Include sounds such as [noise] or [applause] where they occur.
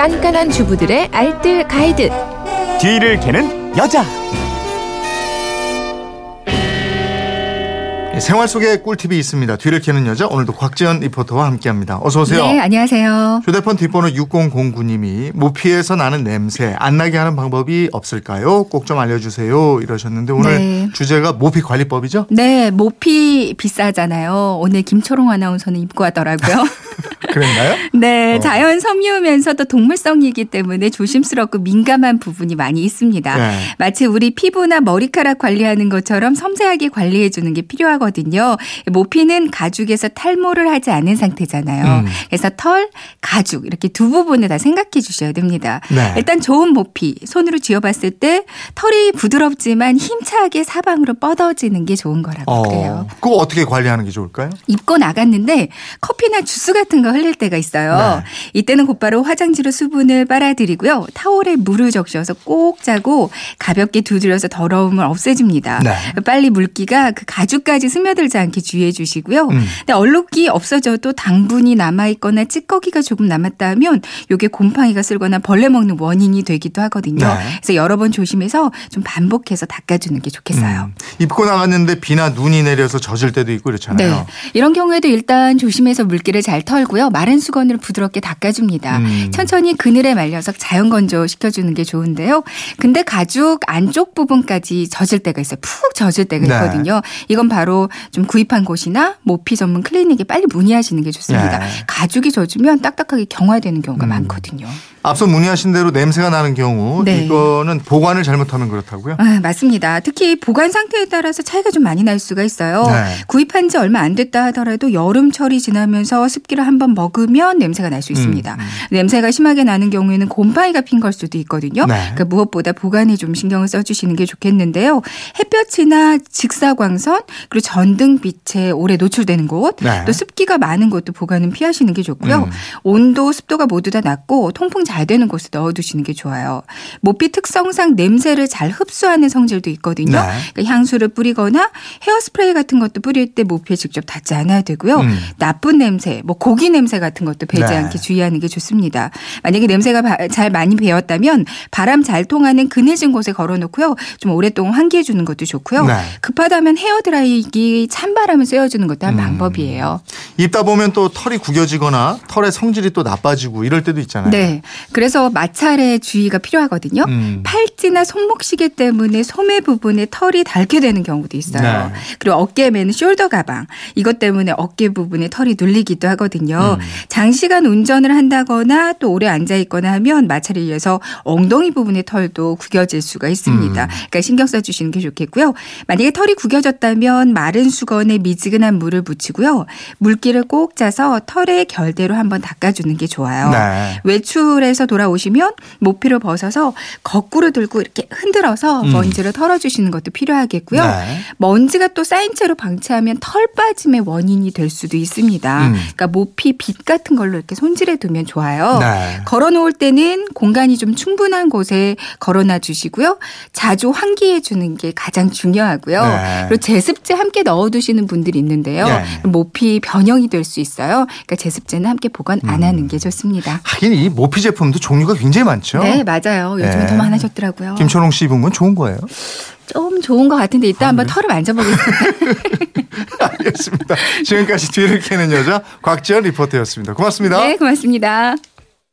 깐깐한 주부들의 알뜰 가이드. 뒤를 캐는 여자. 예, 생활 속에 꿀팁이 있습니다. 뒤를 캐는 여자 오늘도 곽지연 리포터와 함께합니다. 어서 오세요. 네, 안녕하세요. 휴대폰 뒷번호 6009님이 모피에서 나는 냄새 안 나게 하는 방법이 없을까요? 꼭 좀 알려주세요. 이러셨는데 오늘 네. 주제가 모피 관리법이죠? 네, 모피 비싸잖아요. 오늘 김초롱 아나운서는 입고 하더라고요. [laughs] 그랬나요? [laughs] 네, 어. 자연 섬유면서도 동물성이기 때문에 조심스럽고 민감한 부분이 많이 있습니다. 네. 마치 우리 피부나 머리카락 관리하는 것처럼 섬세하게 관리해 주는 게 필요하거든요. 모피는 가죽에서 탈모를 하지 않은 상태잖아요. 음. 그래서 털, 가죽 이렇게 두 부분을 다 생각해 주셔야 됩니다. 네. 일단 좋은 모피 손으로 쥐어봤을 때 털이 부드럽지만 힘차게 사방으로 뻗어지는 게 좋은 거라고 그래요. 어, 그거 어떻게 관리하는 게 좋을까요? 입고 나갔는데 커피나 주스 같은 거 흘릴 때가 있어요. 네. 이때는 곧바로 화장지로 수분을 빨아들이고요. 타올에 물을 적셔서 꼭 짜고 가볍게 두드려서 더러움을 없애줍니다. 네. 빨리 물기가 그 가죽까지 스며들지 않게 주의해 주시고요. 음. 근데 얼룩기 없어져도 당분이 남아 있거나 찌꺼기가 조금 남았다 하면 이게 곰팡이가 쓸거나 벌레 먹는 원인이 되기도 하거든요. 네. 그래서 여러 번 조심해서 좀 반복해서 닦아주는 게 좋겠어요. 음, 입고 나갔는데 비나 눈이 내려서 젖을 때도 있고 그렇잖아요. 네. 이런 경우에도 일단 조심해서 물기를 잘 털고요. 마른 수건으로 부드럽게 닦아줍니다. 음. 천천히 그늘에 말려서 자연 건조 시켜주는 게 좋은데요. 근데 가죽 안쪽 부분까지 젖을 때가 있어요. 푹 젖을 때가 네. 있거든요. 이건 바로 좀 구입한 곳이나 모피 전문 클리닉에 빨리 문의하시는 게 좋습니다. 네. 가죽이 젖으면 딱딱하게 경화되는 경우가 음. 많거든요. 앞서 문의하신 대로 냄새가 나는 경우 네. 이거는 보관을 잘못하면 그렇다고요? 아, 맞습니다. 특히 보관 상태에 따라서 차이가 좀 많이 날 수가 있어요. 네. 구입한 지 얼마 안 됐다 하더라도 여름철이 지나면서 습기를 한번 먹으면 냄새가 날 수 있습니다. 음, 음. 냄새가 심하게 나는 경우에는 곰팡이가 핀 걸 수도 있거든요. 네. 그러니까 무엇보다 보관에 좀 신경을 써주시는 게 좋겠는데요. 햇볕이나 직사광선 그리고 전등빛에 오래 노출되는 곳, 네. 또 습기가 많은 곳도 보관은 피하시는 게 좋고요. 음. 온도, 습도가 모두 다 낮고 통풍 잘 되는 곳에 넣어두시는 게 좋아요. 모피 특성상 냄새를 잘 흡수하는 성질도 있거든요. 네. 그러니까 향수를 뿌리거나 헤어스프레이 같은 것도 뿌릴 때 모피에 직접 닿지 않아야 되고요. 음. 나쁜 냄새, 뭐 고기 냄새 같은 것도 배지 네. 않게 주의하는 게 좋습니다. 만약에 냄새가 바- 잘 많이 배었다면 바람 잘 통하는 그늘진 곳에 걸어놓고요. 좀 오랫동안 환기해 주는 것도 좋고요. 네. 급하다면 헤어 드라이기 찬바람을 쐬어주는 것도 한 음. 방법이에요. 입다 보면 또 털이 구겨지거나 털의 성질이 또 나빠지고 이럴 때도 있잖아요. 네. 그래서 마찰에 주의가 필요하거든요. 음. 팔찌나 손목시계 때문에 소매 부분에 털이 닳게 되는 경우도 있어요. 네. 그리고 어깨에 매는 숄더 가방 이것 때문에 어깨 부분에 털이 눌리기도 하거든요. 음. 장시간 운전을 한다거나 또 오래 앉아 있거나 하면 마찰에 의해서 엉덩이 부분의 털도 구겨질 수가 있습니다. 음. 그러니까 신경 써 주시는 게 좋겠고요. 만약에 털이 구겨졌다면 마른 수건에 미지근한 물을 묻히고요. 물기를 꼭 짜서 털에 결대로 한번 닦아주는 게 좋아요. 네. 외출 해서 돌아오시면 모피를 벗어서 거꾸로 들고 이렇게 흔들어서 음. 먼지를 털어주시는 것도 필요하겠고요. 네. 먼지가 또 쌓인 채로 방치하면 털 빠짐의 원인이 될 수도 있습니다. 음. 그러니까 모피 빗 같은 걸로 이렇게 손질해 두면 좋아요. 네. 걸어 놓을 때는 공간이 좀 충분한 곳에 걸어 놔 주시고요. 자주 환기해 주는 게 가장 중요하고요. 네. 그리고 제습제 함께 넣어 두시는 분들이 있는데요. 네. 모피 변형이 될 수 있어요. 그러니까 제습제는 함께 보관 안 음. 하는 게 좋습니다. 하긴 이 모피 제품 도 종류가 굉장히 많죠. 네, 맞아요. 요즘에 네. 더 많아졌더라고요. 김초롱 씨 입은 건 좋은 거예요. 좀 좋은 것 같은데 이따 한번 네. 털을 만져보겠습니다. [laughs] 알겠습니다. 지금까지 뒤를 캐는 여자 곽지연 리포터였습니다. 고맙습니다. 네, 고맙습니다.